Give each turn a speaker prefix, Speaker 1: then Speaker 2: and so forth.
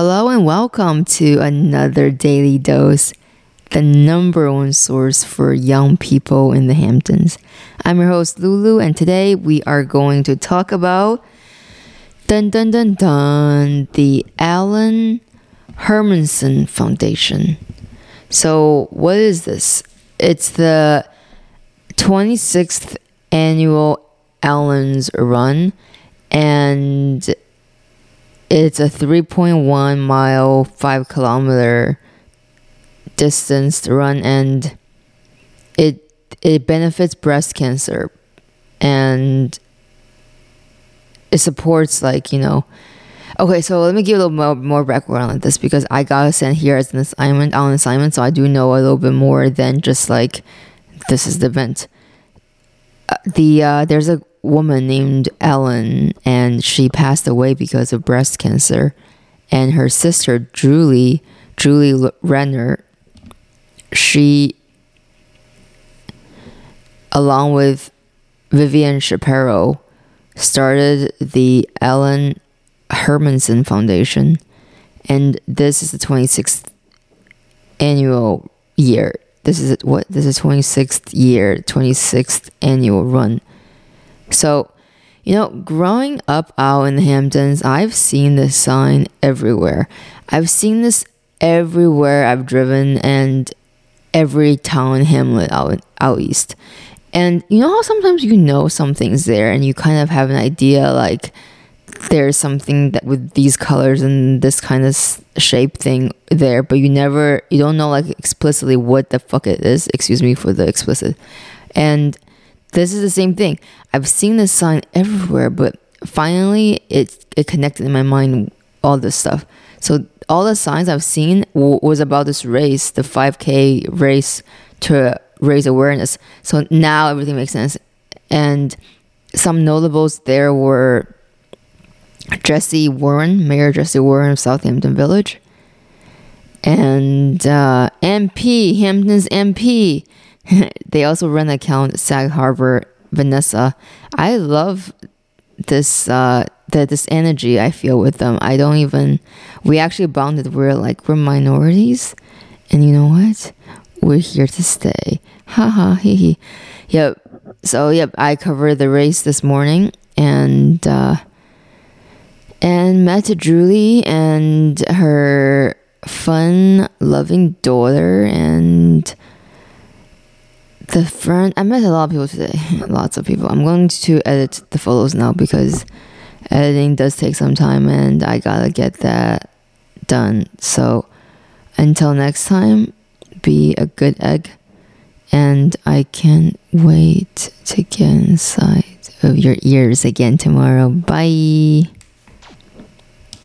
Speaker 1: Hello and welcome to another daily dose, the number one source for young people in the Hamptons. I'm your host Lulu, and today we are going to talk about dun dun dun dun the Ellen Hermanson Foundation. So, what is this? It's the 26th annual Ellen's Run, and it's a 3.1 mile, 5 kilometer distance run and it it benefits breast cancer and it supports like, you know, Okay, so let me give a little more, more background on this because I got sent here as an assignment on assignment, so I do know a little bit more than just like this is the event. Uh, the uh, there's a woman named Ellen, and she passed away because of breast cancer. And her sister, Julie, Julie Ratner, she, along with Vivian Shapiro, started the Ellen Hermanson Foundation. And this is the 26th annual year. This is what? This is 26th year, 26th annual run so, you know, growing up out in the Hamptons, I've seen this sign everywhere. I've seen this everywhere I've driven and every town hamlet out out east. And you know how sometimes you know something's there and you kind of have an idea like there's something that with these colors and this kind of shape thing there, but you never you don't know like explicitly what the fuck it is. Excuse me for the explicit. And this is the same thing. I've seen this sign everywhere, but finally it it connected in my mind all this stuff. So all the signs I've seen w- was about this race, the 5K race to raise awareness. So now everything makes sense. And some notables there were Jesse Warren, Mayor Jesse Warren of Southampton Village, and uh, MP, Hampton's MP, they also run an account Sag Harbor Vanessa. I love this uh this energy I feel with them. I don't even we actually bonded. We're like we're minorities, and you know what? We're here to stay. Ha ha hee hee. Yep. So yep, I covered the race this morning and uh and met Julie and her fun loving daughter and the friend I met a lot of people today. Lots of people. I'm going to edit the photos now because editing does take some time and I gotta get that done. So until next time, be a good egg and I can't wait to get inside of your ears again tomorrow. Bye.